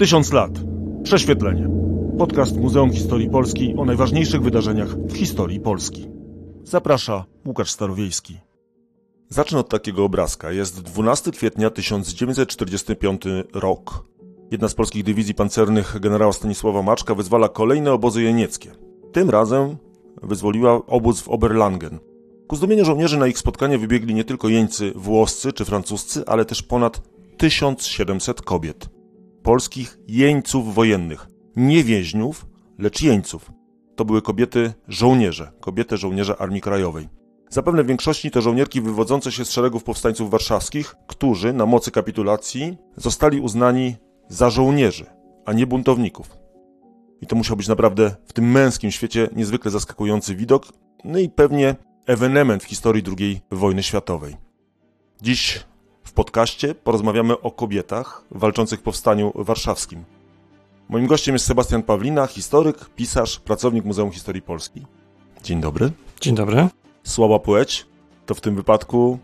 Tysiąc lat. Prześwietlenie. Podcast Muzeum Historii Polski o najważniejszych wydarzeniach w historii Polski. Zaprasza Łukasz Starowiejski. Zacznę od takiego obrazka. Jest 12 kwietnia 1945 rok. Jedna z polskich dywizji pancernych generała Stanisława Maczka wyzwala kolejne obozy jenieckie. Tym razem wyzwoliła obóz w Oberlangen. Ku zdumieniu żołnierzy na ich spotkanie wybiegli nie tylko jeńcy włoscy czy francuscy, ale też ponad 1700 kobiet. Polskich jeńców wojennych. Nie więźniów, lecz jeńców. To były kobiety żołnierze, kobiety żołnierze Armii Krajowej. Zapewne w większości to żołnierki wywodzące się z szeregów powstańców warszawskich, którzy na mocy kapitulacji zostali uznani za żołnierzy, a nie buntowników. I to musiał być naprawdę w tym męskim świecie niezwykle zaskakujący widok, no i pewnie ewenement w historii II wojny światowej. Dziś w podcaście porozmawiamy o kobietach walczących w powstaniu warszawskim. Moim gościem jest Sebastian Pawlina, historyk, pisarz, pracownik Muzeum Historii Polski. Dzień dobry. Dzień dobry. Słaba płeć to w tym wypadku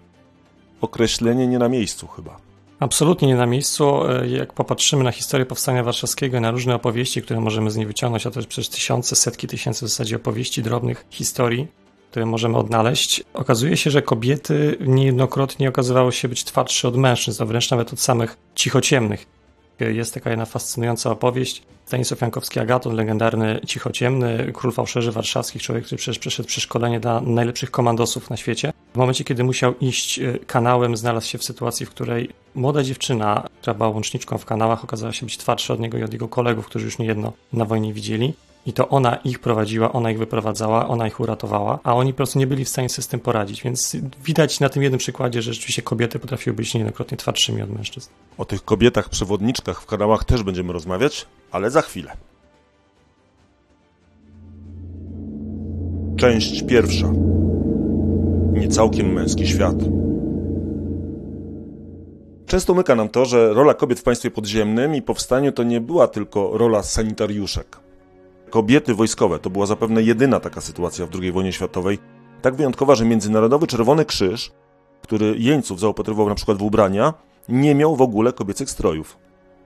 określenie nie na miejscu chyba. Absolutnie nie na miejscu. Jak popatrzymy na historię powstania warszawskiego i na różne opowieści, które możemy z niej wyciągnąć, a to jest przecież tysiące, setki tysięcy w zasadzie opowieści drobnych historii, które możemy odnaleźć, okazuje się, że kobiety niejednokrotnie okazywały się być twardsze od mężczyzn, a wręcz nawet od samych cichociemnych. Jest taka jedna fascynująca opowieść. Stanisław Jankowski Agaton, legendarny cichociemny, król fałszerzy warszawskich, człowiek, który przecież przeszedł przeszkolenie dla najlepszych komandosów na świecie. W momencie, kiedy musiał iść kanałem, znalazł się w sytuacji, w której młoda dziewczyna, która była łączniczką w kanałach, okazała się być twardsza od niego i od jego kolegów, którzy już niejedno na wojnie widzieli. I to ona ich prowadziła, ona ich wyprowadzała, ona ich uratowała, a oni po prostu nie byli w stanie sobie z tym poradzić. Więc widać na tym jednym przykładzie, że rzeczywiście kobiety potrafiły być niejednokrotnie twardszymi od mężczyzn. O tych kobietach przewodniczkach w kanałach też będziemy rozmawiać, ale za chwilę. Część pierwsza. Niecałkiem męski świat. Często umyka nam to, że rola kobiet w państwie podziemnym i powstaniu to nie była tylko rola sanitariuszek. Kobiety wojskowe to była zapewne jedyna taka sytuacja w II wojnie światowej, tak wyjątkowa, że Międzynarodowy Czerwony Krzyż, który jeńców zaopatrywał na przykład w ubrania, nie miał w ogóle kobiecych strojów.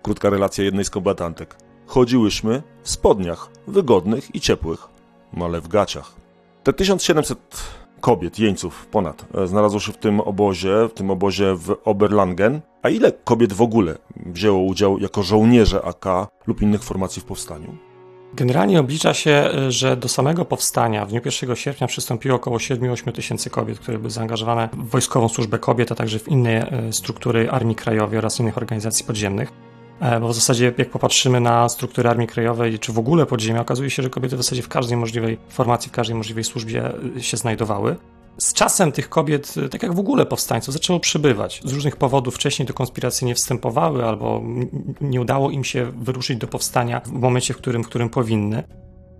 Krótka relacja jednej z kombatantek. Chodziłyśmy w spodniach, wygodnych i ciepłych, ale w gaciach. Te 1700 kobiet, jeńców ponad, znalazło się w tym obozie, w tym obozie w Oberlangen. A ile kobiet w ogóle wzięło udział jako żołnierze AK lub innych formacji w powstaniu? Generalnie oblicza się, że do samego powstania w dniu 1 sierpnia przystąpiło około 7-8 tysięcy kobiet, które były zaangażowane w wojskową służbę kobiet, a także w inne struktury Armii Krajowej oraz innych organizacji podziemnych. Bo w zasadzie, jak popatrzymy na struktury Armii Krajowej, czy w ogóle podziemia, okazuje się, że kobiety w zasadzie w każdej możliwej formacji, w każdej możliwej służbie się znajdowały. Z czasem tych kobiet, tak jak w ogóle powstańców, zaczęło przybywać. Z różnych powodów wcześniej do konspiracji nie wstępowały albo nie udało im się wyruszyć do powstania w momencie, w którym, w którym powinny.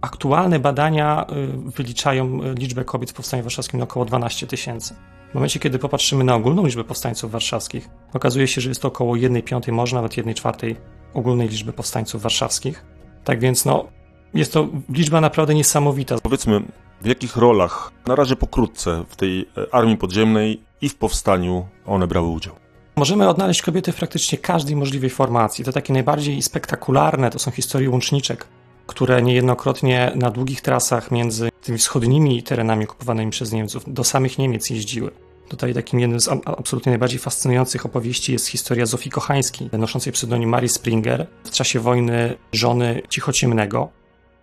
Aktualne badania wyliczają liczbę kobiet w Powstaniu Warszawskim na około 12 tysięcy. W momencie, kiedy popatrzymy na ogólną liczbę powstańców warszawskich, okazuje się, że jest to około 1 piątej, może nawet 1 czwartej ogólnej liczby powstańców warszawskich. Tak więc, no, jest to liczba naprawdę niesamowita. Powiedzmy, w jakich rolach, na razie pokrótce, w tej armii podziemnej i w powstaniu one brały udział? Możemy odnaleźć kobiety w praktycznie każdej możliwej formacji. To takie najbardziej spektakularne to są historie łączniczek, które niejednokrotnie na długich trasach między tymi wschodnimi terenami okupowanymi przez Niemców do samych Niemiec jeździły. Tutaj takim jednym z absolutnie najbardziej fascynujących opowieści jest historia Zofii Kochańskiej, noszącej pseudonim Mary Springer, w czasie wojny żony Cichociemnego.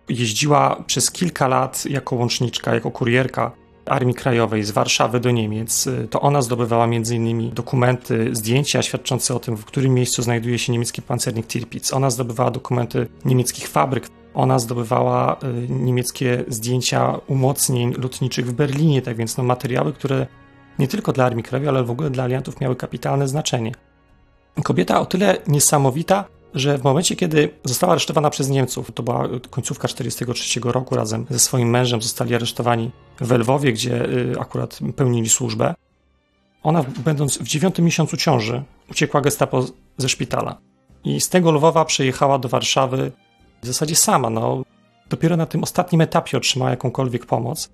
Jeździła przez kilka lat jako łączniczka, jako kurierka Armii Krajowej z Warszawy do Niemiec. To ona zdobywała m.in. dokumenty, zdjęcia świadczące o tym, w którym miejscu znajduje się niemiecki pancernik Tirpitz. Ona zdobywała dokumenty niemieckich fabryk. Ona zdobywała niemieckie zdjęcia umocnień lotniczych w Berlinie, tak więc no, materiały, które nie tylko dla Armii Krajowej, ale w ogóle dla aliantów miały kapitalne znaczenie. Kobieta o tyle niesamowita, że w momencie, kiedy została aresztowana przez Niemców, to była końcówka 1943 roku, razem ze swoim mężem zostali aresztowani w Lwowie, gdzie akurat pełnili służbę. Ona, będąc w dziewiątym miesiącu ciąży, uciekła gestapo ze szpitala. I z tego Lwowa przejechała do Warszawy w zasadzie sama. No, dopiero na tym ostatnim etapie otrzymała jakąkolwiek pomoc.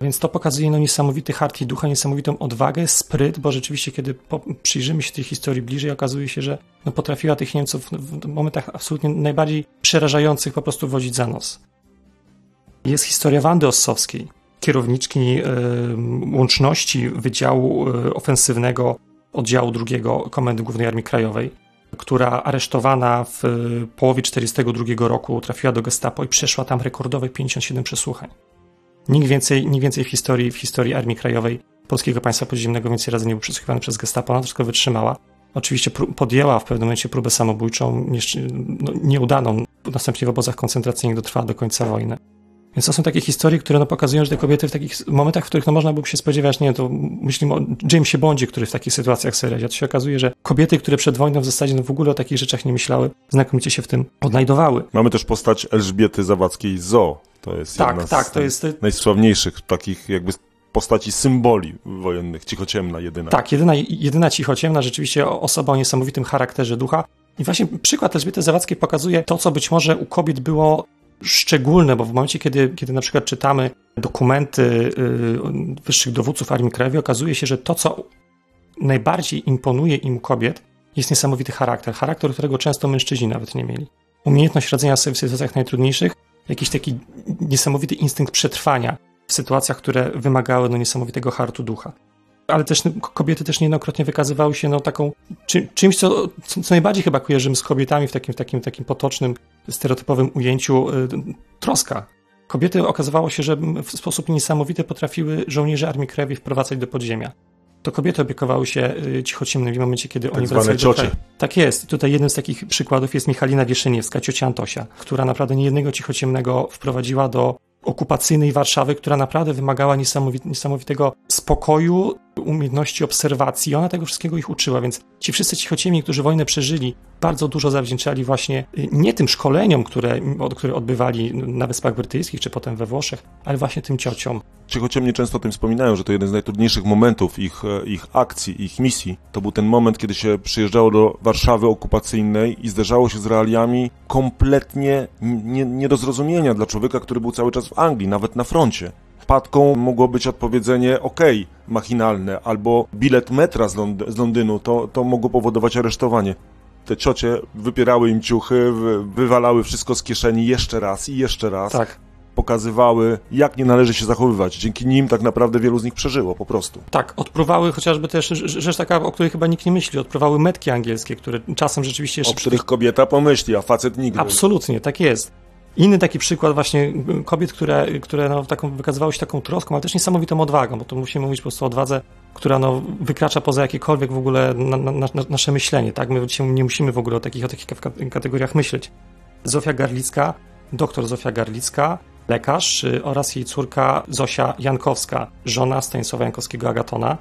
Więc to pokazuje no, niesamowity hart i ducha, niesamowitą odwagę, spryt, bo rzeczywiście, kiedy po, przyjrzymy się tej historii bliżej, okazuje się, że no, potrafiła tych Niemców w momentach absolutnie najbardziej przerażających po prostu wodzić za nos. Jest historia Wandy Ossowskiej, kierowniczki y, łączności Wydziału y, Ofensywnego Oddziału II Komendy Głównej Armii Krajowej, która aresztowana w połowie 1942 roku trafiła do gestapo i przeszła tam rekordowe 57 przesłuchań. Nikt więcej, nikt więcej w historii, w historii Armii Krajowej Polskiego Państwa Podziemnego więcej razy nie był przesłuchiwany przez gestapo, ona wszystko wytrzymała. Oczywiście podjęła w pewnym momencie próbę samobójczą, no, nieudaną, następnie w obozach koncentracyjnych dotrwała do końca wojny. Więc to są takie historie, które no, pokazują, że te kobiety w takich momentach, w których no, można byłoby się spodziewać, nie to myślimy o Jamesie Bondzie, który w takich sytuacjach radzi. A to się okazuje, że kobiety, które przed wojną w zasadzie no, w ogóle o takich rzeczach nie myślały, znakomicie się w tym odnajdowały. Mamy też postać Elżbiety Zawadzkiej Zo. To jest tak, jedna tak, z to jest... najsławniejszych takich jakby postaci symboli wojennych, cichociemna jedyna. Tak, jedyna, jedyna cichociemna, rzeczywiście osoba o niesamowitym charakterze ducha. I właśnie przykład Elżbiety Zawadzkiej pokazuje to, co być może u kobiet było szczególne, bo w momencie, kiedy, kiedy na przykład czytamy dokumenty y, wyższych dowódców Armii Krajowej, okazuje się, że to, co najbardziej imponuje im kobiet, jest niesamowity charakter. Charakter, którego często mężczyźni nawet nie mieli. Umiejętność radzenia sobie w sytuacjach najtrudniejszych, jakiś taki niesamowity instynkt przetrwania w sytuacjach, które wymagały no, niesamowitego hartu ducha ale też no, kobiety też niejednokrotnie wykazywały się no, taką czy, czymś, co, co, najbardziej chyba kojarzymy z kobietami w takim, takim, takim potocznym, stereotypowym ujęciu y, troska. Kobiety okazywało się, że w sposób niesamowity potrafiły żołnierze Armii Krajowej wprowadzać do podziemia. To kobiety opiekowały się y, cichociemnym w momencie, kiedy tak oni wracali do kraju. Tak jest. Tutaj jednym z takich przykładów jest Michalina Wieszyniewska, ciocia Antosia, która naprawdę niejednego cichociemnego wprowadziła do okupacyjnej Warszawy, która naprawdę wymagała niesamowitego spokoju, umiejętności obserwacji. Ona tego wszystkiego ich uczyła, więc ci wszyscy cichociemni, którzy wojnę przeżyli, bardzo dużo zawdzięczali właśnie y, nie tym szkoleniom, które, które odbywali na Wyspach Brytyjskich czy potem we Włoszech, ale właśnie tym ciociom. Cichociemni często o tym wspominają, że to jeden z najtrudniejszych momentów ich, e, ich akcji, ich misji. To był ten moment, kiedy się przyjeżdżało do Warszawy okupacyjnej i zderzało się z realiami kompletnie nie, nie do zrozumienia dla człowieka, który był cały czas w Anglii, nawet na froncie. Wpadką mogło być odpowiedzenie ok, machinalne, albo bilet metra z, Lond z Londynu, to, to mogło powodować aresztowanie te ciocie wypierały im ciuchy, wywalały wszystko z kieszeni jeszcze raz i jeszcze raz. Tak. Pokazywały, jak nie należy się zachowywać. Dzięki nim tak naprawdę wielu z nich przeżyło, po prostu. Tak, odpływały chociażby też rzecz taka, o której chyba nikt nie myśli, odpływały metki angielskie, które czasem rzeczywiście jeszcze... O których kobieta pomyśli, a facet nigdy. Absolutnie, tak jest. Inny taki przykład właśnie kobiet, które, które no, taką, wykazywały się taką troską, ale też niesamowitą odwagą, bo to musimy mówić po prostu o odwadze, która no, wykracza poza jakiekolwiek w ogóle na, na, na, nasze myślenie. Tak? My dzisiaj nie musimy w ogóle o takich, o takich kategoriach myśleć. Zofia Garlicka, doktor Zofia Garlicka, lekarz y, oraz jej córka Zosia Jankowska, żona Stanisława Jankowskiego Agatona,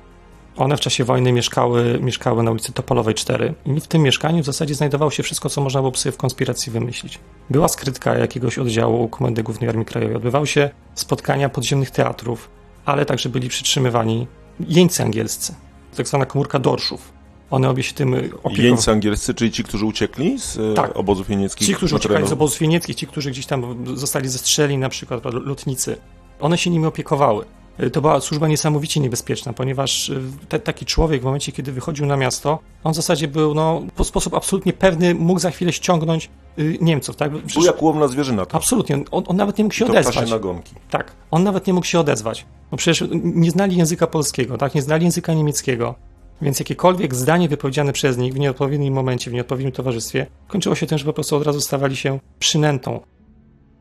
one w czasie wojny mieszkały, mieszkały na ulicy Topolowej 4 i w tym mieszkaniu w zasadzie znajdowało się wszystko, co można było sobie w konspiracji wymyślić. Była skrytka jakiegoś oddziału Komendy Głównej Armii Krajowej, odbywały się spotkania podziemnych teatrów, ale także byli przytrzymywani jeńcy angielscy, tak zwana komórka dorszów. One obie się tym opiekowały. Jeńcy angielscy, czyli ci, którzy uciekli z e, tak. obozów jenieckich? Ci, którzy uciekali z obozów jenieckich, ci, którzy gdzieś tam zostali zestrzeleni, na przykład lotnicy. One się nimi opiekowały. Y, to była służba niesamowicie niebezpieczna, ponieważ y, te, taki człowiek w momencie, kiedy wychodził na miasto, on w zasadzie był no, w sposób absolutnie pewny, mógł za chwilę ściągnąć y, Niemców. Tak? Przecież... Był jak łomna zwierzyna. To. Absolutnie, on, on, nawet nie mógł się I to odezwać. nagonki. Tak, on nawet nie mógł się odezwać. No przecież nie znali języka polskiego, tak? nie znali języka niemieckiego. Więc jakiekolwiek zdanie wypowiedziane przez nich w nieodpowiednim momencie, w nieodpowiednim towarzystwie, kończyło się tym, że po prostu od razu stawali się przynętą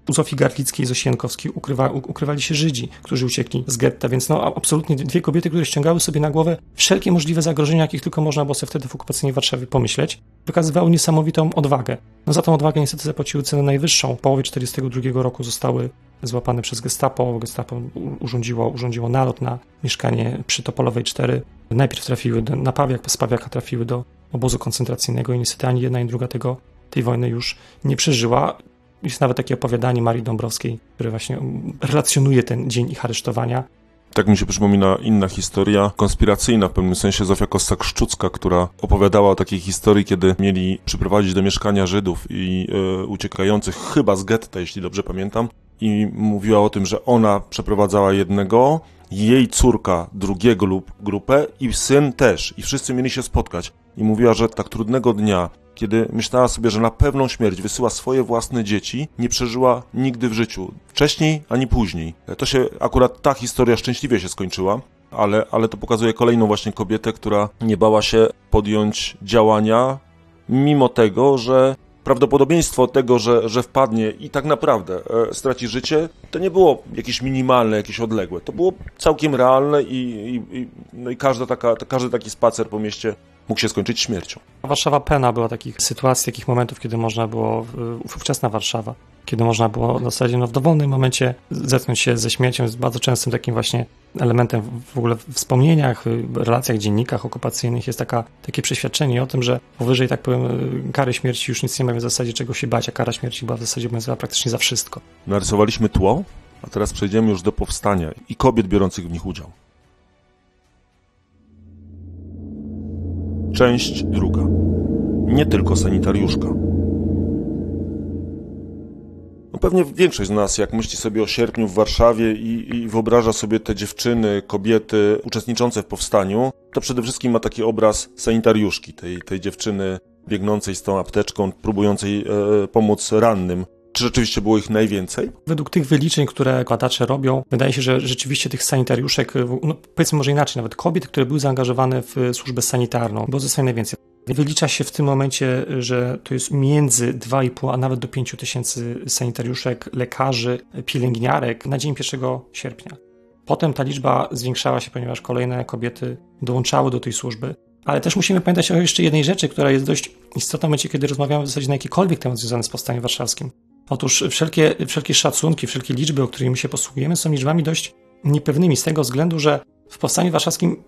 u Zofii Garlickiej i Zosi Jankowskiej ukrywa, ukrywali się Żydzi, którzy uciekli z getta, więc no absolutnie dwie kobiety, które ściągały sobie na głowę wszelkie możliwe zagrożenia, jakich tylko można było sobie wtedy w okupacyjnej Warszawie pomyśleć, wykazywały niesamowitą odwagę. No za tą odwagę niestety zapłaciły cenę najwyższą. W połowie 1942 roku zostały złapane przez gestapo. Gestapo urządziło, urządziło nalot na mieszkanie przy Topolowej 4. Najpierw trafiły do, na Pawiak, z Pawiaka trafiły do obozu koncentracyjnego i niestety ani jedna, ani druga tego, tej wojny już nie przeżyła. Jest nawet takie opowiadanie Marii Dąbrowskiej, które właśnie relacjonuje ten dzień ich aresztowania. Tak mi się przypomina inna historia, konspiracyjna w pewnym sensie, Zofia Kossak-Szczucka, która opowiadała o takiej historii, kiedy mieli przyprowadzić do mieszkania Żydów i e, uciekających chyba z getta, jeśli dobrze pamiętam. i mówiła o tym, że ona przeprowadzała jednego, jej córka drugiego lub grupę i syn też. I wszyscy mieli się spotkać. I mówiła, że tak trudnego dnia, kiedy myślała sobie, że na pewną śmierć wysyła swoje własne dzieci, nie przeżyła nigdy w życiu. Wcześniej ani później. To się akurat ta historia szczęśliwie się skończyła. Ale, ale to pokazuje kolejną właśnie kobietę, która nie bała się podjąć działania, mimo tego, że prawdopodobieństwo tego, że, że wpadnie i tak naprawdę e, straci życie, to nie było jakieś minimalne, jakieś odległe. To było całkiem realne i, i, i, no i każda taka, każdy taki spacer po mieście mógł się skończyć śmiercią. Warszawa pena była takich sytuacji, takich momentów, kiedy można było, ówczesna Warszawa, kiedy można było w zasadzie no, w dowolnym momencie zetknąć się ze śmiercią, jest bardzo częstym takim właśnie elementem w ogóle w wspomnieniach, relacjach, dziennikach okupacyjnych jest taka, takie przeświadczenie o tym, że powyżej, tak powiem, kary śmierci już nic nie ma w zasadzie czego się bać, a kara śmierci była w zasadzie obowiązywała praktycznie za wszystko. Narysowaliśmy tło, a teraz przejdziemy już do powstania i kobiet biorących w nich udział. Część druga. Nie tylko sanitariuszka. No pewnie większość z nas, jak myśli sobie o sierpniu w Warszawie i, i, wyobraża sobie te dziewczyny, kobiety uczestniczące w powstaniu, to przede wszystkim ma taki obraz sanitariuszki, tej, tej dziewczyny biegnącej z tą apteczką, próbującej e, pomóc rannym. Czy rzeczywiście było ich najwięcej? Według tych wyliczeń, które badacze robią, wydaje się, że rzeczywiście tych sanitariuszek, no powiedzmy może inaczej, nawet kobiet, które były zaangażowane w służbę sanitarną, było zdecydowanie najwięcej. Wylicza się w tym momencie, że to jest między 2,5 a nawet do 5 tysięcy sanitariuszek, lekarzy, pielęgniarek na dzień 1 sierpnia. Potem ta liczba zwiększała się, ponieważ kolejne kobiety dołączały do tej służby. Ale też musimy pamiętać o jeszcze jednej rzeczy, która jest dość istotna w momencie, kiedy rozmawiamy w zasadzie na jakikolwiek temat związany z powstaniem warszawskim. Otóż wszelkie, wszelkie szacunki, wszelkie liczby, o którymi się posługujemy, są liczbami dość niepewnymi z tego względu, że w Powstaniu Warszawskim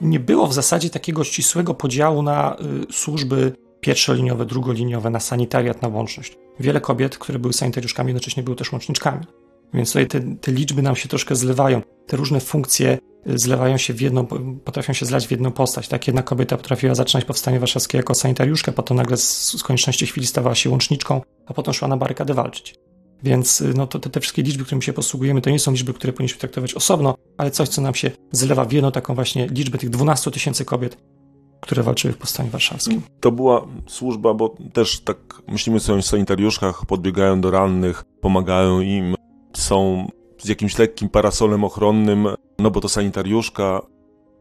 nie było w zasadzie takiego ścisłego podziału na y, służby pierwszoliniowe, drugoliniowe, na sanitariat, na łączność. Wiele kobiet, które były sanitariuszkami, jednocześnie były też łączniczkami. Więc tutaj te, te liczby nam się troszkę zlewają. Te różne funkcje zlewają się w jedną, potrafią się zlać w jedną postać. Tak jedna kobieta potrafiła zaczynać powstanie warszawskie jako sanitariuszka, potem nagle z, konieczności chwili stawała się łączniczką, a potem szła na barykadę walczyć. Więc y, no, to, te, te wszystkie liczby, którymi się posługujemy, to nie są liczby, które powinniśmy traktować osobno, ale coś, co nam się zlewa w jedną taką właśnie liczbę tych 12 tysięcy kobiet, które walczyły w Powstaniu Warszawskim. To była służba, bo też tak myślimy sobie o sanitariuszkach, podbiegają do rannych, pomagają im, są z jakimś lekkim parasolem ochronnym, no bo to sanitariuszka,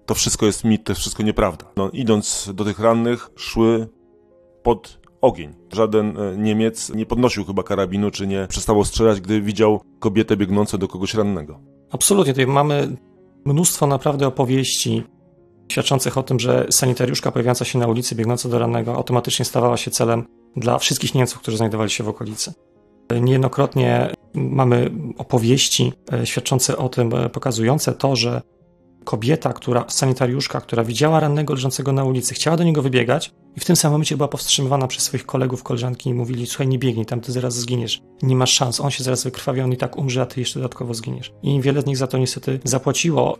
to wszystko jest mit, to jest wszystko nieprawda. No, idąc do tych rannych, szły pod ogień. Żaden e, Niemiec nie podnosił chyba karabinu, czy nie przestało strzelać, gdy widział kobietę biegnącą do kogoś rannego. Absolutnie, tutaj mamy mnóstwo naprawdę opowieści świadczących o tym, że sanitariuszka pojawiająca się na ulicy, biegnąca do rannego, automatycznie stawała się celem dla wszystkich Niemców, którzy znajdowali się w okolicy. Niejednokrotnie mamy opowieści e, świadczące o tym, e, pokazujące to, że kobieta, która, sanitariuszka, która widziała rannego leżącego na ulicy, chciała do niego wybiegać i w tym samym momencie była powstrzymywana przez swoich kolegów, koleżanki i mówili, słuchaj, nie biegnij, tam ty zaraz zginiesz, nie masz szans, on się zaraz wykrwawi, on i tak umrze, a ty jeszcze dodatkowo zginiesz. I wiele z nich za to niestety zapłaciło.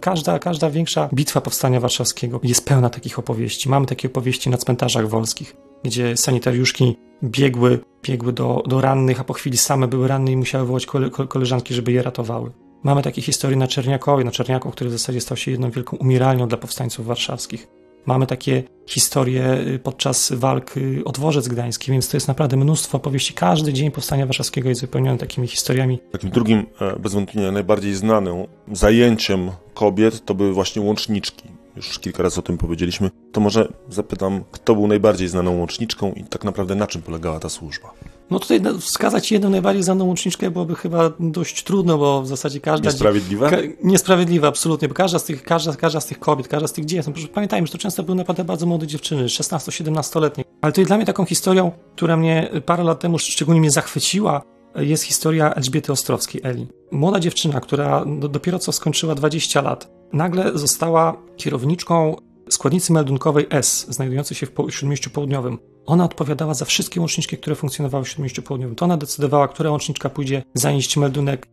Każda, każda większa bitwa powstania warszawskiego jest pełna takich opowieści. Mamy takie opowieści na cmentarzach wolskich, gdzie sanitariuszki biegły, biegły do, do rannych, a po chwili same były ranne i musiały wołać kole, koleżanki, żeby je ratowały. Mamy takie historie na Czerniakowie, na Czerniaku, który w zasadzie stał się jedną wielką umieralnią dla powstańców warszawskich. Mamy takie historie y, podczas walk y, o dworzec gdański, więc to jest naprawdę mnóstwo opowieści. Każdy dzień powstania warszawskiego jest wypełniony takimi historiami. Takim drugim, e, bez wątpienia najbardziej znanym zajęciem kobiet to były właśnie łączniczki. Już kilka razy o tym powiedzieliśmy. To może zapytam, kto był najbardziej znaną łączniczką i tak naprawdę na czym polegała ta służba? No tutaj wskazać jedną najbardziej znaną łączniczkę byłoby chyba dość trudno, bo w zasadzie każda... Niesprawiedliwa? Ka niesprawiedliwa, absolutnie, bo każda z tych, każda, każda z tych kobiet, każda z tych dziewczyn, no, pamiętajmy, że to często były naprawdę bardzo młode dziewczyny, 16-17-letnie. Ale to jest dla mnie taką historią, która mnie parę lat temu szczególnie mnie zachwyciła, jest historia Elżbiety Ostrowskiej, Eli. Młoda dziewczyna, która dopiero co skończyła 20 lat, nagle została kierowniczką składnicy meldunkowej S, znajdującej się w Śródmieściu Południowym. Ona odpowiadała za wszystkie łączniczki, które funkcjonowały w Śródmieściu Południowym. To ona decydowała, która łączniczka pójdzie zanieść meldunek.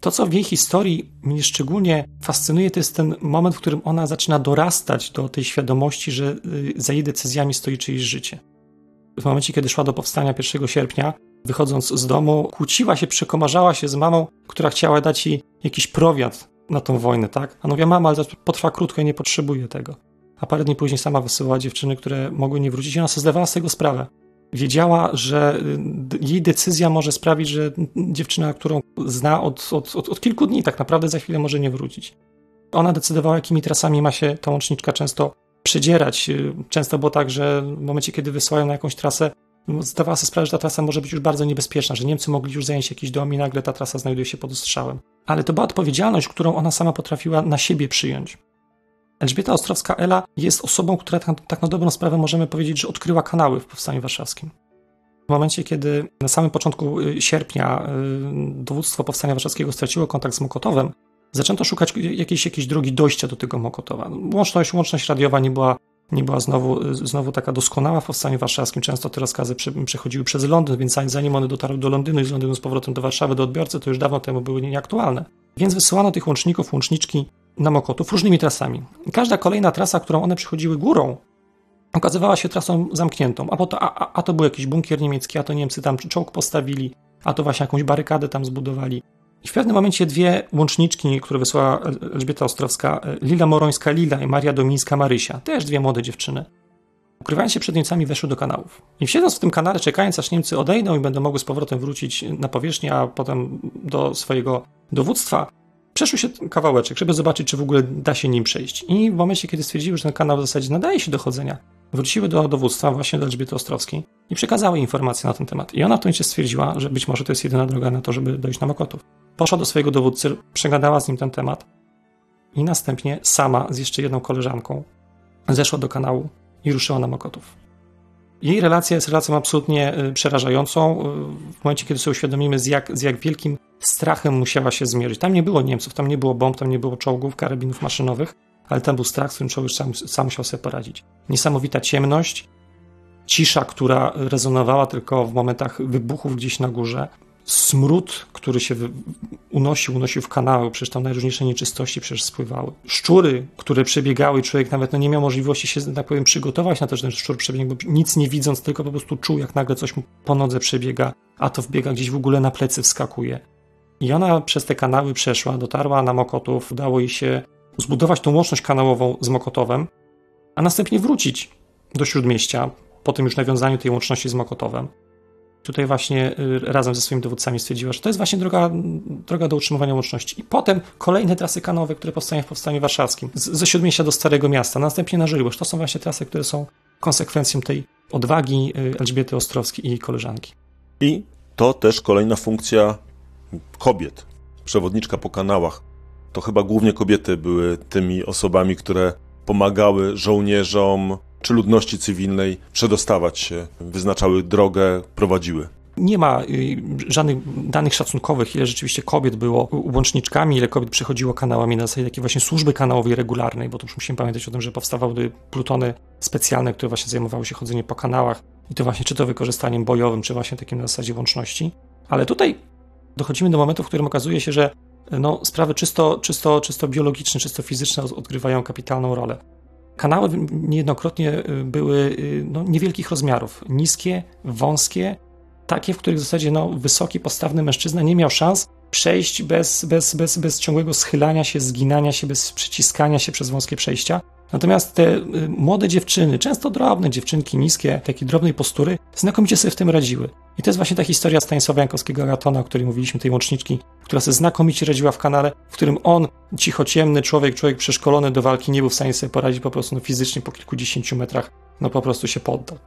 To, co w jej historii mnie szczególnie fascynuje, to jest ten moment, w którym ona zaczyna dorastać do tej świadomości, że y, za jej decyzjami stoi czyjeś życie. W momencie, kiedy szła do powstania 1 sierpnia, wychodząc z domu, kłóciła się, przekomarzała się z mamą, która chciała dać jej jakiś prowiat na tą wojnę, tak? A mówiła, mama, ale to potrwa krótko i nie potrzebuję tego. A parę dni później sama wysyłała dziewczyny, które mogły nie wrócić i ona sobie zdawała z tego sprawę. Wiedziała, że y, jej decyzja może sprawić, że dziewczyna, którą zna od, od, od, od kilku dni, tak naprawdę za chwilę może nie wrócić. Ona decydowała, jakimi trasami ma się ta łączniczka często przedzierać. Y, często było tak, że w momencie, kiedy wysyłają na jakąś trasę, zdawała sobie sprawę, że ta trasa może być już bardzo niebezpieczna, że Niemcy mogli już zająć jakiś dom i nagle ta trasa znajduje się pod ostrzałem. Ale to była odpowiedzialność, którą ona sama potrafiła na siebie przyjąć. Elżbieta Ostrowska-Ela jest osobą, która tak, tak na dobrą sprawę możemy powiedzieć, że odkryła kanały w Powstaniu Warszawskim. W momencie, kiedy na samym początku y, sierpnia y, dowództwo Powstania Warszawskiego straciło kontakt z Mokotowem, zaczęto szukać jakiejś, jakiejś drogi dojścia do tego Mokotowa. Łączność, łączność radiowa nie była, nie była znowu, znowu taka doskonała w Powstaniu Warszawskim. Często te rozkazy przechodziły przez Londyn, więc zanim one dotarły do Londynu i z Londynu z powrotem do Warszawy, do odbiorcy, to już dawno temu były nieaktualne. Więc wysyłano tych łączników, łączniczki na Mokotów różnymi trasami. Każda kolejna trasa, którą one przychodziły górą, okazywała się trasą zamkniętą. A, to, a, a to był jakiś bunkier niemiecki, a to Niemcy tam czołg postawili, a to właśnie jakąś barykadę tam zbudowali. I w pewnym momencie dwie łączniczki, które wysłała Elżbieta Ostrowska, Lila Morońska-Lila i Maria Domińska-Marysia, też dwie młode dziewczyny, ukrywając się przed Niemcami, weszły do kanałów. I siedząc w tym kanale, czekając aż Niemcy odejdą i będą mogły z powrotem wrócić na powierzchnię, a potem do swojego dowództwa, przeszły się kawałeczek, żeby zobaczyć, czy w ogóle da się nim przejść. I w momencie, kiedy stwierdziły, że ten kanał w zasadzie nadaje się do chodzenia, wróciły do dowództwa, właśnie do Elżbiety Ostrowskiej i przekazały informacje na ten temat. I ona w tym momencie stwierdziła, że być może to jest jedyna droga na to, żeby dojść na Mokotów. Poszła do swojego dowódcy, przegadała z nim ten temat i następnie sama z jeszcze jedną koleżanką zeszła do kanału i ruszyła na Mokotów. Jej relacja jest relacją absolutnie y, przerażającą. Y, w momencie, kiedy sobie uświadomimy, z jak, z jak wielkim strachem musiała się zmierzyć. Tam nie było Niemców, tam nie było bomb, tam nie było czołgów, karabinów maszynowych, ale tam był strach, z którym człowiek sam, sam musiał sobie poradzić. Niesamowita ciemność, cisza, która rezonowała tylko w momentach wybuchów gdzieś na górze, smród, który się unosił, unosił w kanały, przecież tam najróżniejsze nieczystości przecież spływały. Szczury, które przebiegały człowiek nawet no, nie miał możliwości się, tak powiem, przygotować na to, że ten szczur przebiegł, bo nic nie widząc, tylko po prostu czuł, jak nagle coś mu po nodze przebiega, a to wbiega gdzieś w ogóle na plecy, wskakuje. I ona przez te kanały przeszła, dotarła na Mokotów, udało jej się zbudować tą łączność kanałową z Mokotowem, a następnie wrócić do Śródmieścia po tym już nawiązaniu tej łączności z Mokotowem. Tutaj właśnie y, razem ze swoimi dowódcami stwierdziła, że to jest właśnie droga, droga do utrzymywania łączności. I potem kolejne trasy kanowe, które powstają w Powstaniu Warszawskim, z, ze Śródmieścia do Starego Miasta, następnie na Żyrłosz. To są właśnie trasy, które są konsekwencją tej odwagi y, Elżbiety Ostrowskiej i jej koleżanki. I to też kolejna funkcja kobiet, przewodniczka po kanałach. To chyba głównie kobiety były tymi osobami, które pomagały żołnierzom czy ludności cywilnej przedostawać się, wyznaczały drogę, prowadziły. Nie ma y, żadnych danych szacunkowych, ile rzeczywiście kobiet było łączniczkami, ile kobiet przechodziło kanałami na zasadzie takiej właśnie służby kanałowej regularnej, bo to już musimy pamiętać o tym, że powstawały plutony specjalne, które właśnie zajmowały się chodzeniem po kanałach i to właśnie czy to wykorzystaniem bojowym, czy właśnie takim na zasadzie łączności. Ale tutaj dochodzimy do momentu, w którym okazuje się, że no, sprawy czysto, czysto, czysto biologiczne, czysto fizyczne odgrywają kapitalną rolę. Kanały niejednokrotnie y, były y, no, niewielkich rozmiarów, niskie, wąskie, takie, w których w zasadzie no, wysoki, postawny mężczyzna nie miał szans przejść bez, bez, bez, bez ciągłego schylania się, zginania się, bez przyciskania się przez wąskie przejścia. Natomiast te y, młode dziewczyny, często drobne dziewczynki, niskie, takiej drobnej postury, znakomicie sobie w tym radziły. I to jest właśnie ta historia Stanisława Jankowskiego Agatona, o której mówiliśmy, tej łączniczki, która sobie znakomicie radziła w kanale, w którym on, cichociemny człowiek, człowiek przeszkolony do walki, nie był w stanie sobie poradzić po prostu no, fizycznie po kilkudziesięciu metrach, no po prostu się poddał.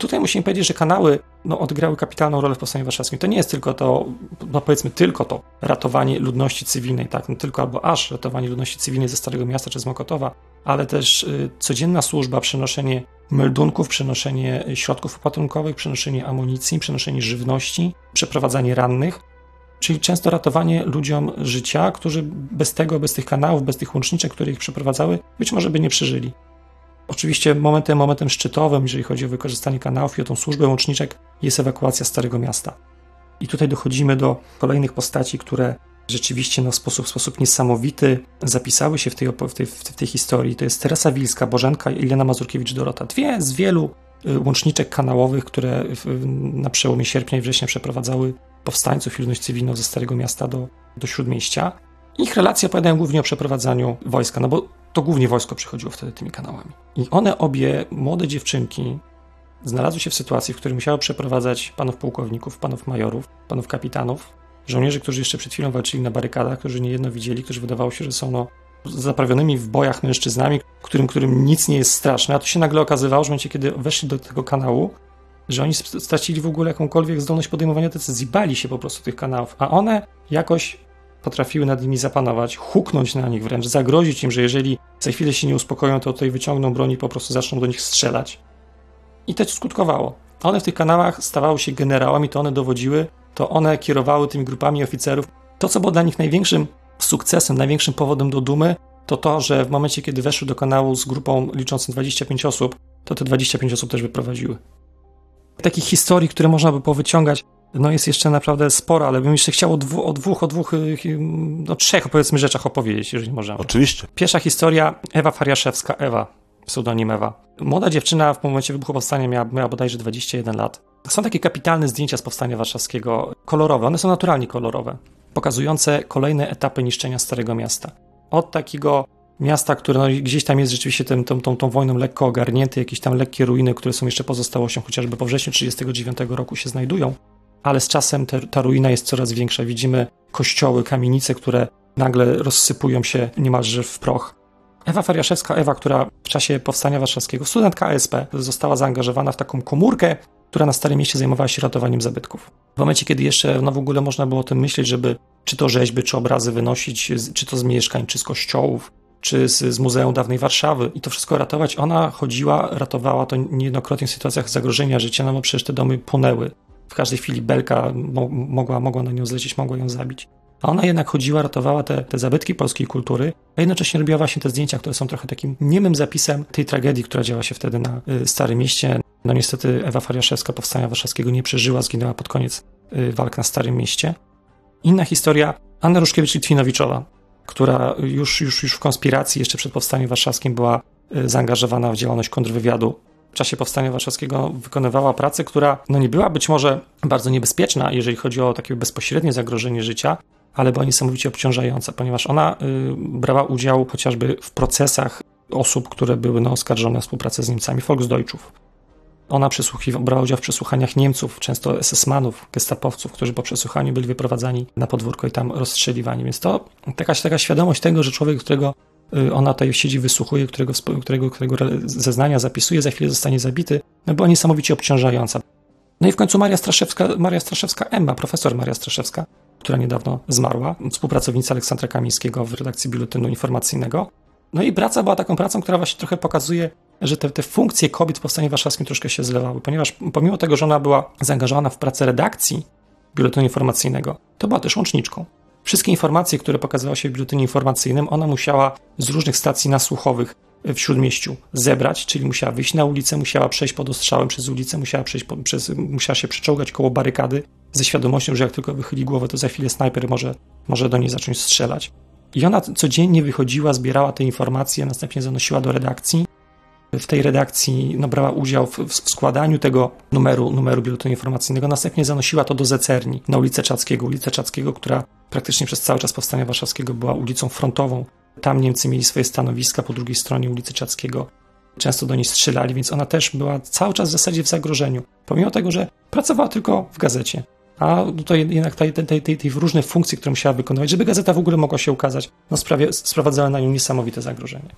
Tutaj musimy powiedzieć, że kanały no, odgrały kapitalną rolę w Powstaniu Warszawskim. To nie jest tylko to, no powiedzmy tylko to ratowanie ludności cywilnej, tak, no tylko albo aż ratowanie ludności cywilnej ze Starego Miasta czy z Mokotowa, ale też y, codzienna służba, przenoszenie meldunków, przenoszenie środków opatrunkowych, przenoszenie amunicji, przenoszenie żywności, przeprowadzanie rannych, czyli często ratowanie ludziom życia, którzy bez tego, bez tych kanałów, bez tych łączniczek, które ich przeprowadzały, być może by nie przeżyli. Oczywiście momentem, momentem szczytowym, jeżeli chodzi o wykorzystanie kanałów i o tą służbę łączniczek, jest ewakuacja Starego Miasta. I tutaj dochodzimy do kolejnych postaci, które rzeczywiście no, w, sposób, w sposób niesamowity zapisały się w tej, w tej, w tej historii. To jest Teresa Wilska, Bożenka i Elena Mazurkiewicz-Dorota. Dwie z wielu y, łączniczek kanałowych, które na przełomie sierpnia i września przeprowadzały powstańców i ludność cywilną ze Starego Miasta do, do Śródmieścia. Ich relacje opowiadają głównie o przeprowadzaniu wojska, no bo to głównie wojsko przychodziło wtedy tymi kanałami. I one obie, młode dziewczynki, znalazły się w sytuacji, w której musiały przeprowadzać panów pułkowników, panów majorów, panów kapitanów, żołnierzy, którzy jeszcze przed chwilą walczyli na barykadach, którzy niejedno widzieli, którzy wydawało się, że są no, zaprawionymi w bojach mężczyznami, którym, którym nic nie jest straszne, a to się nagle okazywało, że w momencie, kiedy weszli do tego kanału, że oni stracili w ogóle jakąkolwiek zdolność podejmowania decyzji, bali się po prostu tych kanałów, a one jakoś potrafiły nad nimi zapanować, huknąć na nich wręcz, zagrozić im, że jeżeli za chwilę się nie uspokoją, to tutaj wyciągną broń i po prostu zaczną do nich strzelać. I to skutkowało. One w tych kanałach stawały się generałami, to one dowodziły, to one kierowały tymi grupami oficerów. To, co było dla nich największym sukcesem, największym powodem do dumy, to to, że w momencie, kiedy weszły do kanału z grupą liczącą 25 osób, to te 25 osób też wyprowadziły. Takich historii, które można by powyciągać, no jest jeszcze naprawdę sporo, ale bym jeszcze chciał o, dwu, o dwóch, o dwóch, y, o trzech powiedzmy rzeczach opowiedzieć, jeżeli możemy. Oczywiście. Pierwsza historia, Ewa Fariaszewska, Ewa, pseudonim Ewa. Młoda dziewczyna w momencie wybuchu powstania miała, miała bodajże 21 lat. Są takie kapitalne zdjęcia z powstania warszawskiego, kolorowe, one są naturalnie kolorowe, pokazujące kolejne etapy niszczenia Starego Miasta. Od takiego miasta, które no, gdzieś tam jest rzeczywiście tym, tą, tą, tą wojną lekko ogarnięte, jakieś tam lekkie ruiny, które są jeszcze pozostałością, chociażby po wrześniu 1939 roku się znajdują, ale z czasem ta ruina jest coraz większa. Widzimy kościoły, kamienice, które nagle rozsypują się niemalże w proch. Ewa Fariaszewska, Ewa, która w czasie powstania warszawskiego, studentka ASP, została zaangażowana w taką komórkę, która na Starym Mieście zajmowała się ratowaniem zabytków. W momencie, kiedy jeszcze no w ogóle można było o tym myśleć, żeby czy to rzeźby, czy obrazy wynosić, czy to z mieszkań, czy z kościołów, czy z, z Muzeum Dawnej Warszawy i to wszystko ratować, ona chodziła, ratowała to niejednokrotnie w sytuacjach zagrożenia życia, no bo przecież te domy płonęły. W każdej chwili belka mo mogła, mogła na nią zlecieć, mogła ją zabić. A ona jednak chodziła, ratowała te, te zabytki polskiej kultury, a jednocześnie robiła właśnie te zdjęcia, które są trochę takim niemym zapisem tej tragedii, która działa się wtedy na y, Starym Mieście. No niestety Ewa Fariaszewska Powstania Warszawskiego nie przeżyła, zginęła pod koniec y, walk na Starym Mieście. Inna historia, Anna Ruszkiewicz-Litwinowiczowa, która już, już, już w konspiracji jeszcze przed Powstaniem Warszawskim była y, zaangażowana w działalność kontrwywiadu w czasie Powstania Warszawskiego wykonywała pracę, która no nie była być może bardzo niebezpieczna, jeżeli chodzi o takie bezpośrednie zagrożenie życia, ale była niesamowicie obciążająca, ponieważ ona y, brała udział chociażby w procesach osób, które były no, oskarżone o współpracę z Niemcami, Volksdeutschów. Ona brała udział w przesłuchaniach Niemców, często SS-manów, gestapowców, którzy po przesłuchaniu byli wyprowadzani na podwórko i tam rozstrzeliwani. Więc to taka, taka świadomość tego, że człowiek, którego ona tutaj siedzi, wysłuchuje, którego, którego, którego zeznania zapisuje, za chwilę zostanie zabity, no była niesamowicie obciążająca. No i w końcu Maria Straszewska, Maria Straszewska Emma, profesor Maria Straszewska, która niedawno zmarła, współpracownica Aleksandra Kamińskiego w redakcji Biuletynu Informacyjnego. No i praca była taką pracą, która właśnie trochę pokazuje, że te, te funkcje kobiet w Powstaniu Warszawskim troszkę się zlewały, ponieważ pomimo tego, że ona była zaangażowana w pracę redakcji Biuletynu Informacyjnego, to była też łączniczką. Wszystkie informacje, które pokazywały się w biuletynie informacyjnym, ona musiała z różnych stacji nasłuchowych w śródmieściu zebrać, czyli musiała wyjść na ulicę, musiała przejść pod ostrzałem przez ulicę, musiała, przejść po, przez, musiała się przeczołgać koło barykady ze świadomością, że jak tylko wychyli głowę, to za chwilę snajper może, może do niej zacząć strzelać. I ona codziennie wychodziła, zbierała te informacje, następnie zanosiła do redakcji. W tej redakcji no, brała udział w, w składaniu tego numeru, numeru biuletynu informacyjnego, następnie zanosiła to do Zecerni na ulicę Czackiego. Ulicę Czackiego, która praktycznie przez cały czas powstania warszawskiego była ulicą frontową. Tam Niemcy mieli swoje stanowiska po drugiej stronie ulicy Czackiego. Często do niej strzelali, więc ona też była cały czas w zasadzie w zagrożeniu. Pomimo tego, że pracowała tylko w gazecie a tutaj jednak tej, tej, tej, tej różne funkcje, które musiała wykonywać, żeby gazeta w ogóle mogła się ukazać, no sprawie, sprowadzały na nią niesamowite zagrożenie.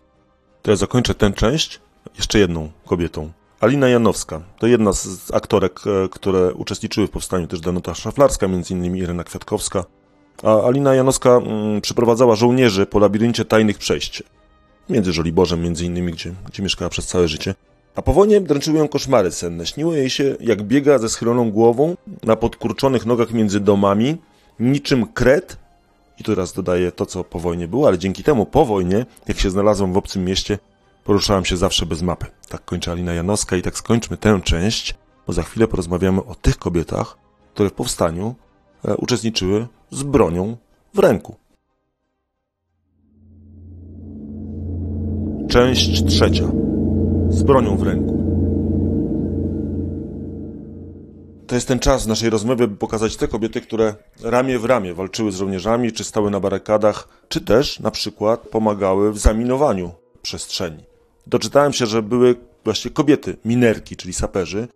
To ja zakończę tę część jeszcze jedną kobietą. Alina Janowska to jedna z aktorek, e, które uczestniczyły w powstaniu, też Danuta Szaflarska, między innymi Irena Kwiatkowska. A Alina Janowska mm, przyprowadzała żołnierzy po labiryncie tajnych przejść. Między Żoliborzem między innymi, gdzie, gdzie mieszkała przez całe życie. A po wojnie dręczyły ją koszmary senne. Śniło jej się, jak biega ze schyloną głową na podkurczonych nogach między domami, niczym kret. I teraz dodaję to, co po wojnie było, ale dzięki temu po wojnie, jak się znalazłam w obcym mieście, poruszałam się zawsze bez mapy. Tak kończy Alina Janowska i tak skończmy tę część, bo za chwilę porozmawiamy o tych kobietach, które w powstaniu e, uczestniczyły z bronią w ręku. Część trzecia z bronią w ręku. To jest ten czas naszej rozmowy, by pokazać te kobiety, które ramię w ramię walczyły z żołnierzami, czy stały na barykadach, czy też na przykład pomagały w zaminowaniu przestrzeni. Doczytałem się, że były właśnie kobiety, minerki, czyli saperzy.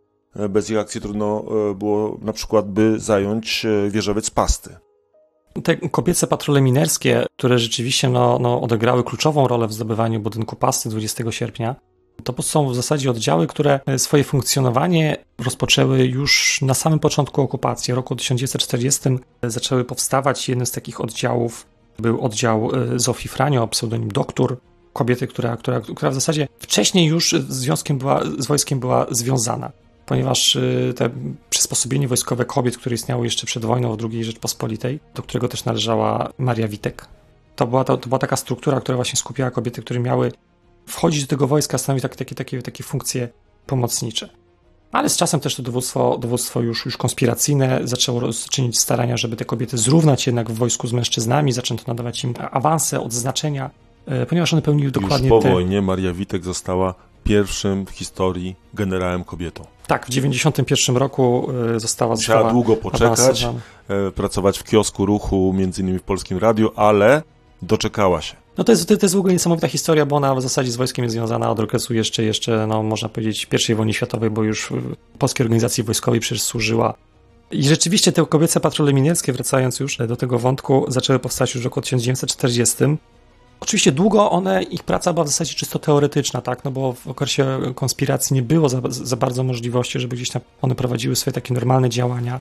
Bez ich akcji trudno e, było na przykład by zająć e, wieżowiec pasty. Te kobiece patrole minerskie, które rzeczywiście no, no, odegrały kluczową rolę w zdobywaniu budynku pasty 20 sierpnia, to są w zasadzie oddziały, które swoje funkcjonowanie rozpoczęły już na samym początku okupacji. W roku 1940 zaczęły powstawać. Jednym z takich oddziałów był oddział e, Zofii Franio pseudonim Doktor, kobiety, która, która, która w zasadzie wcześniej już z związkiem była, z wojskiem była związana, ponieważ e, te przysposobienie wojskowe kobiet, które istniało jeszcze przed wojną w II Rzeczpospolitej, do którego też należała Maria Witek, to była, to, to była taka struktura, która właśnie skupiała kobiety, które miały wchodzić do tego wojska, stanowić takie, takie, takie, takie funkcje pomocnicze. Ale z czasem też to dowództwo, dowództwo już, już konspiracyjne zaczęło czynić starania, żeby te kobiety zrównać jednak w wojsku z mężczyznami, zaczęto nadawać im awanse, odznaczenia, ponieważ one pełniły dokładnie Już po te... wojnie Maria Witek została pierwszym w historii generałem kobietą. Tak, w 91 roku e, została... Musiała została długo poczekać, e, pracować w kiosku ruchu, między innymi w Polskim Radiu, ale doczekała się. No to jest, to jest w ogóle niesamowita historia, bo ona w zasadzie z wojskiem jest związana od okresu jeszcze, jeszcze no, można powiedzieć, I wojny światowej, bo już polskiej organizacji wojskowej przecież służyła. I rzeczywiście te kobiece patrole minierskie, wracając już do tego wątku, zaczęły powstać już w roku 1940. Oczywiście długo one, ich praca była w zasadzie czysto teoretyczna, tak, no bo w okresie konspiracji nie było za, za bardzo możliwości, żeby gdzieś tam one prowadziły swoje takie normalne działania.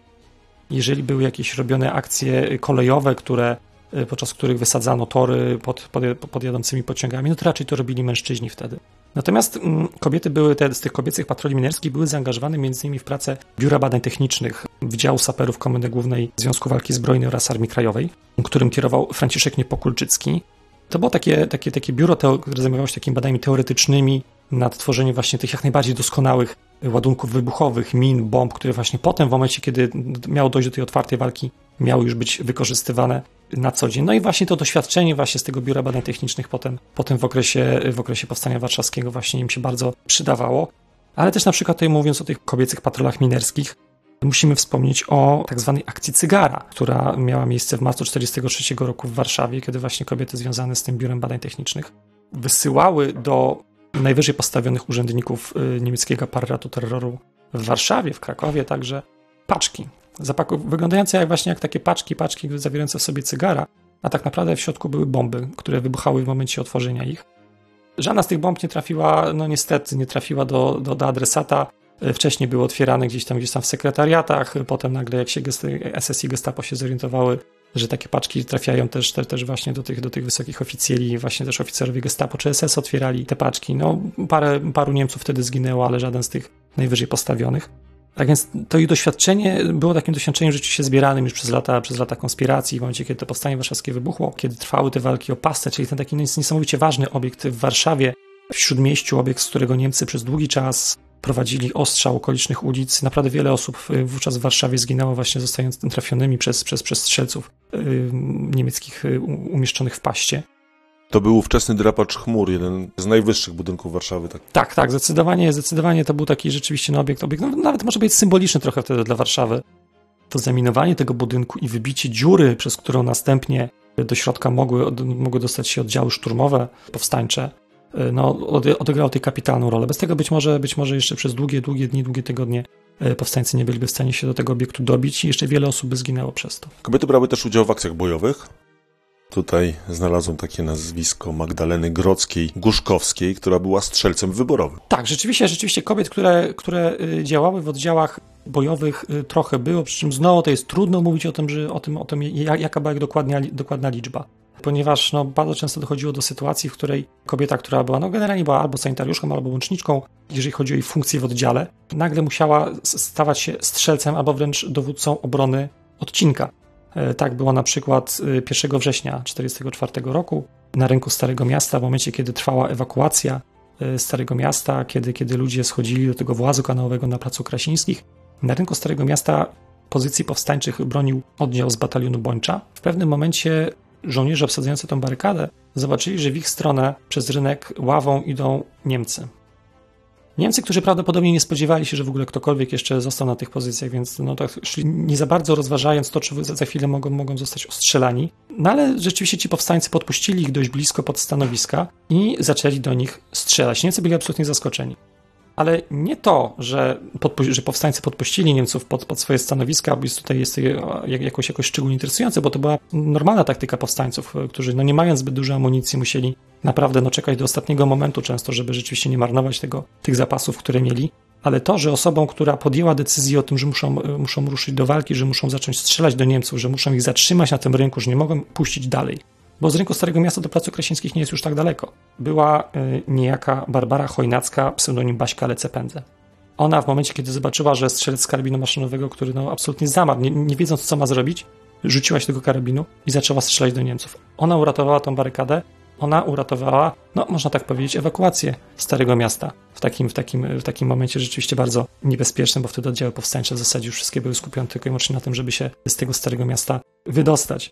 Jeżeli były jakieś robione akcje kolejowe, które Y, podczas których wysadzano tory pod, pod, pod jadącymi pociągami, no to raczej to robili mężczyźni wtedy. Natomiast mm, kobiety były, te z tych kobiecych patroli minerskich były zaangażowane m.in. w pracę Biura Badań Technicznych, Wydziału Saperów Komendy Głównej Związku Walki Zbrojnej oraz Armii Krajowej, którym kierował Franciszek Niepokulczycki. To było takie, takie, takie biuro, które zajmowało się takimi badaniami teoretycznymi nad tworzeniem właśnie tych jak najbardziej doskonałych ładunków wybuchowych, min, bomb, które właśnie potem w momencie, kiedy miało dojść do tej otwartej walki, miały już być wykorzystywane na co dzień. No i właśnie to doświadczenie właśnie z tego Biura Badań Technicznych potem, potem w, okresie, w okresie Powstania Warszawskiego właśnie im się bardzo przydawało. Ale też na przykład tutaj mówiąc o tych kobiecych patrolach minerskich, musimy wspomnieć o tak zwanej akcji Cygara, która miała miejsce w marcu 1943 roku w Warszawie, kiedy właśnie kobiety związane z tym Biurem Badań Technicznych wysyłały do najwyżej postawionych urzędników y, niemieckiego aparatu terroru w Warszawie, w Krakowie także paczki wyglądające jak właśnie jak takie paczki, paczki zawierające w sobie cygara, a tak naprawdę w środku były bomby, które wybuchały w momencie otworzenia ich. Żadna z tych bomb nie trafiła, no niestety, nie trafiła do, do, do adresata. E, wcześniej były otwierane gdzieś tam, gdzieś tam w sekretariatach, potem nagle jak się SS i Gestapo się zorientowały, że takie paczki trafiają też, te, też właśnie do tych, do tych wysokich oficjeli, właśnie też oficerowie Gestapo czy SS otwierali te paczki. No, parę, paru Niemców wtedy zginęło, ale żaden z tych najwyżej postawionych. Tak więc to ich doświadczenie było takim doświadczeniem rzeczywiście zbieranym już przez lata, przez lata konspiracji. W momencie, kiedy to powstanie warszawskie wybuchło, kiedy trwały te walki o pastę, czyli ten taki niesamowicie ważny obiekt w Warszawie, w śródmieściu, obiekt, z którego Niemcy przez długi czas prowadzili ostrzał okolicznych ulic. Naprawdę wiele osób wówczas w Warszawie zginęło właśnie zostając trafionymi przez, przez, przez strzelców yy, niemieckich yy, umieszczonych w paście. To był ówczesny drapacz chmur, jeden z najwyższych budynków Warszawy. Tak, tak, tak zdecydowanie, zdecydowanie to był taki rzeczywiście no, obiekt, obiekt no, nawet może być symboliczny trochę wtedy dla Warszawy. To zaminowanie tego budynku i wybicie dziury, przez którą następnie do środka mogły, mogły dostać się oddziały szturmowe, powstańcze, no, odegrało tej kapitalną rolę. Bez tego być może, być może jeszcze przez długie, długie dni, długie tygodnie e, powstańcy nie byliby w stanie się do tego obiektu dobić i jeszcze wiele osób by zginęło przez to. Kobiety brały też udział w akcjach bojowych. Tutaj znalazłem takie nazwisko Magdaleny Grodzkiej-Guszkowskiej, która była strzelcem wyborowym. Tak, rzeczywiście, rzeczywiście kobiet, które, które y, działały w oddziałach bojowych y, trochę było, przy czym znowu to jest trudno mówić o tym, że, o tym, o tym jaka była dokładna, dokładna liczba. Ponieważ no, bardzo często dochodziło do sytuacji, w której kobieta, która była, no generalnie była albo sanitariuszką, albo łączniczką, jeżeli chodzi o jej funkcję w oddziale, nagle musiała stawać się strzelcem albo wręcz dowódcą obrony odcinka. E, tak było na przykład 1 e, września 1944 roku na rynku Starego Miasta, w momencie kiedy trwała ewakuacja e, Starego Miasta, kiedy, kiedy ludzie schodzili do tego włazu kanałowego na Placu Krasińskich. Na rynku Starego Miasta pozycji powstańczych bronił oddział z batalionu Bończa. W pewnym momencie żołnierze obsadzający tę barykadę zobaczyli, że w ich stronę przez rynek ławą idą Niemcy. Niemcy, którzy prawdopodobnie nie spodziewali się, że w ogóle ktokolwiek jeszcze został na tych pozycjach, więc no tak szli nie za bardzo rozważając to, czy za chwilę mogą, mogą zostać ostrzelani. No ale rzeczywiście ci powstańcy podpuścili ich dość blisko pod stanowiska i zaczęli do nich strzelać. Niemcy byli absolutnie zaskoczeni. Ale nie to, że, że powstańcy podpuścili Niemców pod, pod swoje stanowiska, jest tutaj jest jakoś, jakoś szczególnie interesujące, bo to była normalna taktyka powstańców, którzy no nie mając zbyt dużo amunicji musieli naprawdę no, czekać do ostatniego momentu często, żeby rzeczywiście nie marnować tego, tych zapasów, które mieli. Ale to, że osobą, która podjęła decyzję o tym, że muszą, muszą ruszyć do walki, że muszą zacząć strzelać do Niemców, że muszą ich zatrzymać na tym rynku, że nie mogą puścić dalej, bo z rynku Starego Miasta do Placu Krasińskich nie jest już tak daleko. Była y, niejaka Barbara Chojnacka, pseudonim Baśka Lecepędze. Ona w momencie, kiedy zobaczyła, że strzelec z karabinu maszynowego, który no, absolutnie zamarł, nie, nie wiedząc co ma zrobić, rzuciła się tego karabinu i zaczęła strzelać do Niemców. Ona uratowała tą barykadę, ona uratowała, no można tak powiedzieć, ewakuację Starego Miasta. W takim, w takim, w takim momencie rzeczywiście bardzo niebezpiecznym, bo wtedy oddziały powstańcze w zasadzie już wszystkie były skupione tylko i wyłącznie na tym, żeby się z tego Starego Miasta wydostać.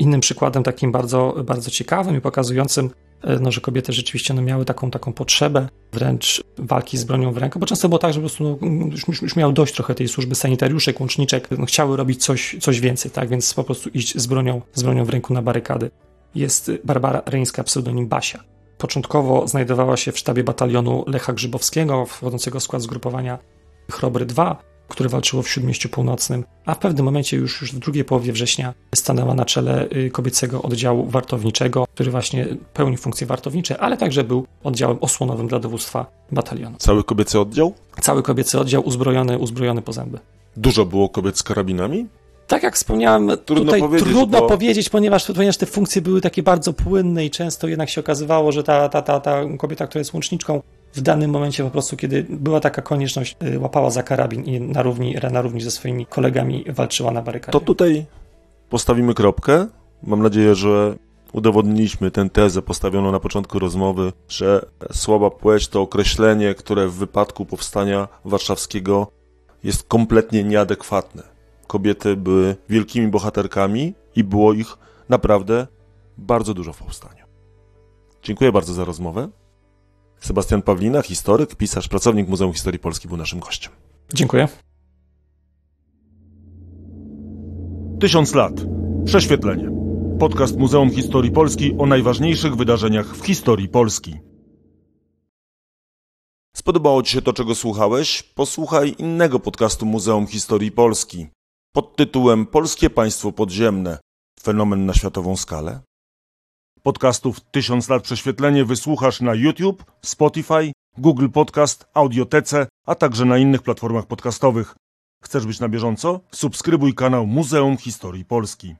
Innym przykładem takim bardzo, bardzo ciekawym i pokazującym, e, no, że kobiety rzeczywiście no, miały taką, taką potrzebę wręcz walki z bronią w ręku, bo często było tak, że po prostu no, już, już miał dość trochę tej służby sanitariuszek, łączniczek, no, chciały robić coś, coś więcej, tak, więc po prostu iść z bronią, z bronią w ręku na barykady. Jest Barbara Reńska, pseudonim Basia. Początkowo znajdowała się w sztabie batalionu Lecha Grzybowskiego, wchodzącego w skład zgrupowania Chrobry II, które walczyło w Śródmieściu Północnym, a w pewnym momencie już, już w drugiej połowie września stanęła na czele y, kobiecego oddziału wartowniczego, który właśnie pełni funkcje wartownicze, ale także był oddziałem osłonowym dla dowództwa batalionu. Cały kobiecy oddział? Cały kobiecy oddział uzbrojony, uzbrojony po zęby. Dużo było kobiet z karabinami? Tak jak wspomniałem, trudno tutaj powiedzieć, trudno bo... powiedzieć, ponieważ, ponieważ te funkcje były takie bardzo płynne i często jednak się okazywało, że ta, ta, ta, ta kobieta, która jest łączniczką, w danym momencie po prostu, kiedy była taka konieczność, y, łapała za karabin i na równi, na równi ze swoimi kolegami walczyła na barykadzie. To tutaj postawimy kropkę. Mam nadzieję, że udowodniliśmy tę tezę postawioną na początku rozmowy, że słaba płeć to określenie, które w wypadku powstania warszawskiego jest kompletnie nieadekwatne. Kobiety były wielkimi bohaterkami i było ich naprawdę bardzo dużo w powstaniu. Dziękuję bardzo za rozmowę. Sebastian Pawlina, historyk, pisarz, pracownik Muzeum Historii Polski był naszym gościem. Dziękuję. Tysiąc lat. Prześwietlenie. Podcast Muzeum Historii Polski o najważniejszych wydarzeniach w historii Polski. Spodobało Ci się to, czego słuchałeś? Posłuchaj innego podcastu Muzeum Historii Polski pod tytułem Polskie Państwo Podziemne. Fenomen na światową skalę. Podcastów Tysiąc lat prześwietlenie wysłuchasz na YouTube, Spotify, Google Podcast, Audiotece, a także na innych platformach podcastowych. Chcesz być na bieżąco? Subskrybuj kanał Muzeum Historii Polski.